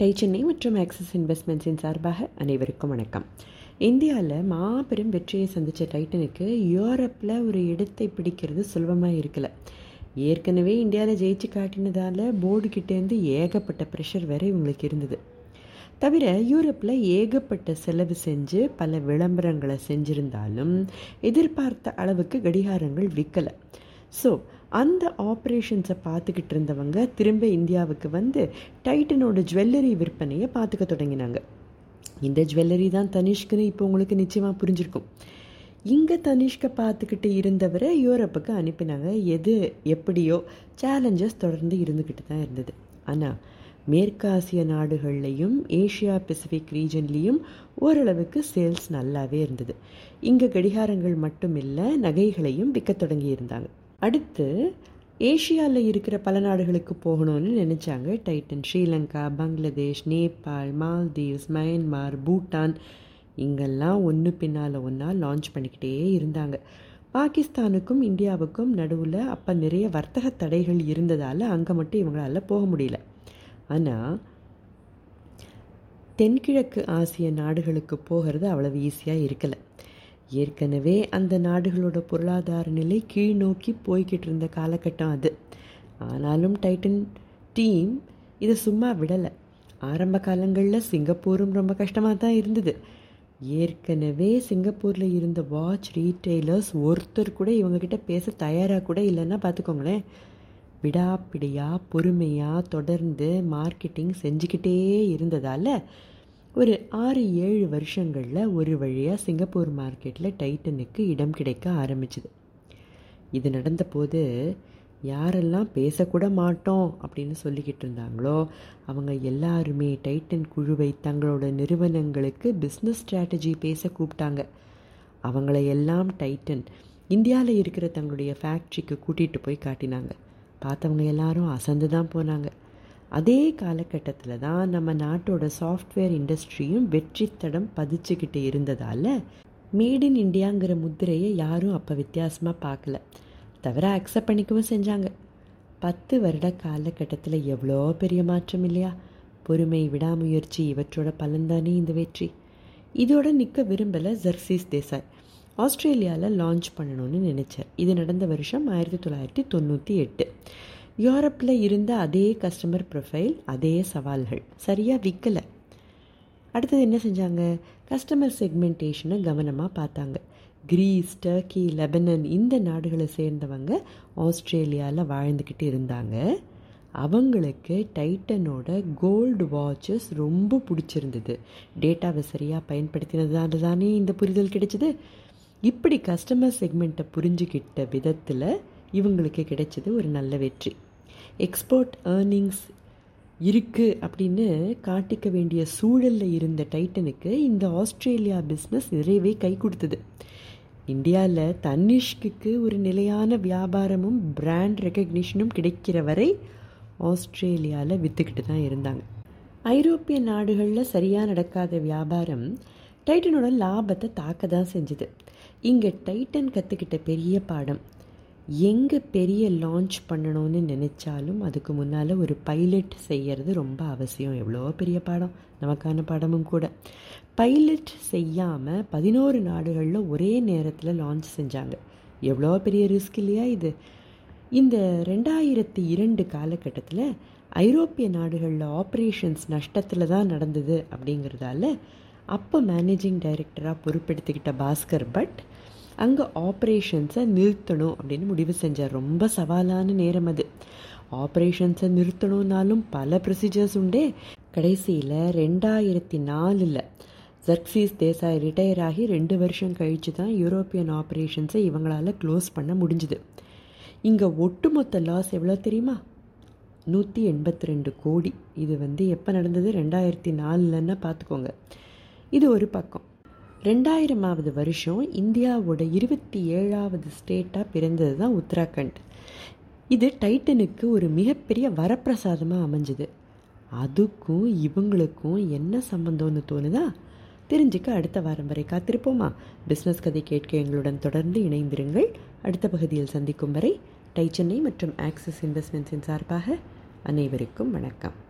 Tie Chennai மற்றும் axis இன்வெஸ்ட்மெண்ட்ஸின் சார்பாக அனைவருக்கும் வணக்கம். இந்தியாவில் மாபெரும் வெற்றியை சந்தித்த டைட்டனுக்கு யூரோப்பில் ஒரு இடத்தை பிடிக்கிறது சுலபமாக இருக்கலை. ஏற்கனவே இந்தியாவில் ஜெயிச்சு காட்டினதால் போர்டுக்கிட்டேருந்து ஏகப்பட்ட ப்ரெஷர் வரை இவங்களுக்கு இருந்தது. தவிர யூரோப்பில் ஏகப்பட்ட செலவு செஞ்சு பல விளம்பரங்களை செஞ்சிருந்தாலும் எதிர்பார்த்த அளவுக்கு கடிகாரங்கள் விற்கலை ஸோ அந்த ஆப்ரேஷன்ஸை பார்த்துக்கிட்டு இருந்தவங்க திரும்ப இந்தியாவுக்கு வந்து டைட்டனோட ஜுவல்லரி விற்பனையை பார்த்துக்க தொடங்கினாங்க. இந்த ஜுவல்லரி தான் தனிஷ்குன்னு இப்போ உங்களுக்கு நிச்சயமாக புரிஞ்சிருக்கும். இங்கே தனிஷ்கை பார்த்துக்கிட்டு இருந்தவரை யூரோப்புக்கு அனுப்பினாங்க. எது எப்படியோ சேலஞ்சஸ் தொடர்ந்து இருந்துக்கிட்டு தான் இருந்தது. ஆனால் மேற்காசிய நாடுகள்லையும் ஏஷியா பசிபிக் ரீஜன்லேயும் ஓரளவுக்கு சேல்ஸ் நல்லாவே இருந்தது. இங்கே கடிகாரங்கள் மட்டும் இல்லை நகைகளையும் விற்க தொடங்கி இருந்தாங்க அடுத்து ஏஷியாவில் இருக்கிற பல நாடுகளுக்கு போகணும்னு நினச்சாங்க. டைட்டன் ஸ்ரீலங்கா பங்களாதேஷ் நேபாள் மால்தீவ்ஸ் மயன்மார் பூட்டான். இங்கெல்லாம் ஒன்று பின்னால் ஒன்றா லான்ச் பண்ணிக்கிட்டே இருந்தாங்க. பாகிஸ்தானுக்கும் இந்தியாவுக்கும் நடுவில் அப்போ நிறைய வர்த்தக தடைகள் இருந்ததால் அங்கே மட்டும் இவங்களால போக முடியல. ஆனால் தென்கிழக்கு ஆசிய நாடுகளுக்கு போகிறது அவ்வளவு ஈஸியாக இருக்கலை. ஏற்கனவே அந்த நாடுகளோட பொருளாதார நிலை கீழ் நோக்கி போய்கிட்டு இருந்த காலகட்டம் அது. ஆனாலும் டைட்டன் டீம் இதை சும்மா விடலை. ஆரம்ப காலங்களில் சிங்கப்பூரும் ரொம்ப கஷ்டமாக தான் இருந்தது. ஏற்கனவே சிங்கப்பூரில் இருந்த வாட்ச் ரீட்டெய்லர்ஸ் ஒருத்தர் கூட இவங்கக்கிட்ட பேச தயாராக கூட இல்லைன்னா பார்த்துக்கோங்களேன். விடாப்பிடியாக பொறுமையாக தொடர்ந்து மார்க்கெட்டிங் செஞ்சுக்கிட்டே இருந்ததால் ஒரு ஆறு ஏழு வருஷங்களில் ஒரு வழியாக சிங்கப்பூர் மார்க்கெட்டில் டைட்டனுக்கு இடம் கிடைக்க ஆரம்பிச்சுது. இது நடந்தபோது யாரெல்லாம் பேசக்கூட மாட்டோம் அப்படின்னு சொல்லிக்கிட்டு இருந்தாங்களோ அவங்க எல்லாருமே டைட்டன் குழுவை தங்களோட நிறுவனங்களுக்கு பிஸ்னஸ் ஸ்ட்ராட்டஜி பேச கூப்பிட்டாங்க. அவங்கள எல்லாம் டைட்டன் இந்தியாவில் இருக்கிற தங்களுடைய ஃபேக்ட்ரிக்கு கூட்டிகிட்டு போய் காட்டினாங்க. பார்த்தவங்க எல்லாரும் அசந்து தான் போனாங்க. அதே காலகட்டத்தில் தான் நம்ம நாட்டோட சாஃப்ட்வேர் இண்டஸ்ட்ரியும் வெற்றித்தடம் பதிச்சுக்கிட்டு இருந்ததால் மேட் இன் இண்டியாங்கிற முத்திரையை யாரும் அப்போ வித்தியாசமாக பார்க்கல. தவிர அக்செப்ட் பண்ணிக்கவும் செஞ்சாங்க. பத்து வருட காலகட்டத்தில் எவ்வளோ பெரிய மாற்றம் இல்லையா? பொறுமை விடாமுயற்சி இவற்றோட பலன்தானே இந்த வெற்றி. இதோட நிற்க விரும்பலை ஜர்சீஸ் தேசாய் ஆஸ்திரேலியாவில் லான்ச் பண்ணணும்னு நினச்சார். இது நடந்த வருஷம் ஆயிரத்தி தொள்ளாயிரத்தி தொண்ணூற்றி எட்டு. யூரோப்பில் இருந்த அதே கஸ்டமர் ப்ரொஃபைல் அதே சவால்கள். சரியாக விற்கலை அடுத்தது என்ன செஞ்சாங்க? கஸ்டமர் செக்மெண்டேஷனை கவனமாக பார்த்தாங்க. கிரீஸ் டர்க்கி லெபனன் இந்த நாடுகளை சேர்ந்தவங்க ஆஸ்திரேலியாவில் வாழ்ந்துக்கிட்டு இருந்தாங்க. அவங்களுக்கு டைட்டனோட கோல்டு வாட்சஸ் ரொம்ப பிடிச்சிருந்தது. டேட்டாவை சரியாக பயன்படுத்தினதால தானே இந்த புரிதல் கிடைச்சிது. இப்படி கஸ்டமர் செக்மெண்ட்டை புரிஞ்சுக்கிட்ட விதத்தில் இவங்களுக்கு கிடைச்சது ஒரு நல்ல வெற்றி. எக்ஸ்போர்ட் ஏர்னிங்ஸ் இருக்குது அப்படின்னு காட்டிக்க வேண்டிய சூழலில் இருந்த டைட்டனுக்கு இந்த ஆஸ்திரேலியா பிஸ்னஸ் நிறையவே கை கொடுத்தது. இந்தியாவில் தன்னிஷ்க்கு ஒரு நிலையான வியாபாரமும் பிராண்ட் ரெக்கக்னிஷனும் கிடைக்கிற வரை ஆஸ்திரேலியாவில் விற்றுக்கிட்டு தான் இருந்தாங்க. ஐரோப்பிய நாடுகளில் சரியாக நடக்காத வியாபாரம் டைட்டனோட லாபத்தை தாக்க தான் செஞ்சுது. இங்கே டைட்டன் கற்றுக்கிட்ட பெரிய பாடம் எங்கே பெரிய லான்ச் பண்ணணும்னு நினச்சாலும் அதுக்கு முன்னால் ஒரு பைலட் செய்கிறது ரொம்ப அவசியம். எவ்வளோ பெரிய பாடம்? நமக்கான பாடமும் கூட. பைலட் செய்யாமல் பதினோரு நாடுகளில் ஒரே நேரத்தில் லான்ச் செஞ்சாங்க. எவ்வளோ பெரிய ரிஸ்க் இல்லையா இது? இந்த ரெண்டாயிரத்தி இரண்டு காலகட்டத்தில் ஐரோப்பிய நாடுகளில் ஆப்ரேஷன்ஸ் நஷ்டத்தில் தான் நடந்தது அப்படிங்கிறதால அப்போ மேனேஜிங் டைரக்டராக பொறுப்பெடுத்துக்கிட்ட பாஸ்கர் பட் அங்கே ஆப்ரேஷன்ஸை நிறுத்தணும் அப்படின்னு முடிவு செஞ்சார். ரொம்ப சவாலான நேரம் அது. ஆப்ரேஷன்ஸை நிறுத்தணும்னாலும் பல ப்ரொசீஜர்ஸ் உண்டே. கடைசியில் ரெண்டாயிரத்தி நாலில் ஜர்க்சீஸ் தேசாய் ரிட்டையர் ஆகி ரெண்டு வருஷம் கழித்து தான் யூரோப்பியன் ஆப்ரேஷன்ஸை இவங்களால் க்ளோஸ் பண்ண முடிஞ்சுது. இங்கே ஒட்டுமொத்த லாஸ் எவ்வளோ தெரியுமா? நூற்றி எண்பத்தி ரெண்டு கோடி. இது வந்து எப்போ நடந்தது? ரெண்டாயிரத்தி நாலுலன்னா பார்த்துக்கோங்க இது ஒரு பக்கம். ரெண்டாயிரமாவது வருஷம் இந்தியாவோட இருபத்தி ஏழாவது ஸ்டேட்டாக பிறந்தது தான் உத்தராகண்ட். இது டைட்டனுக்கு ஒரு மிகப்பெரிய வரப்பிரசாதமாக அமைஞ்சுது. அதுக்கும் இவங்களுக்கும் என்ன சம்பந்தம்னு தோணுதா? தெரிஞ்சுக்க அடுத்த வாரம் வரை காத்திருப்போமா? பிஸ்னஸ் கதை கேட்க எங்களுடன் தொடர்ந்து இணைந்திருங்கள். அடுத்த பகுதியில் சந்திக்கும் வரை டை சென்னை மற்றும் ஆக்சிஸ் இன்வெஸ்ட்மெண்ட்ஸின் சார்பாக அனைவருக்கும் வணக்கம்.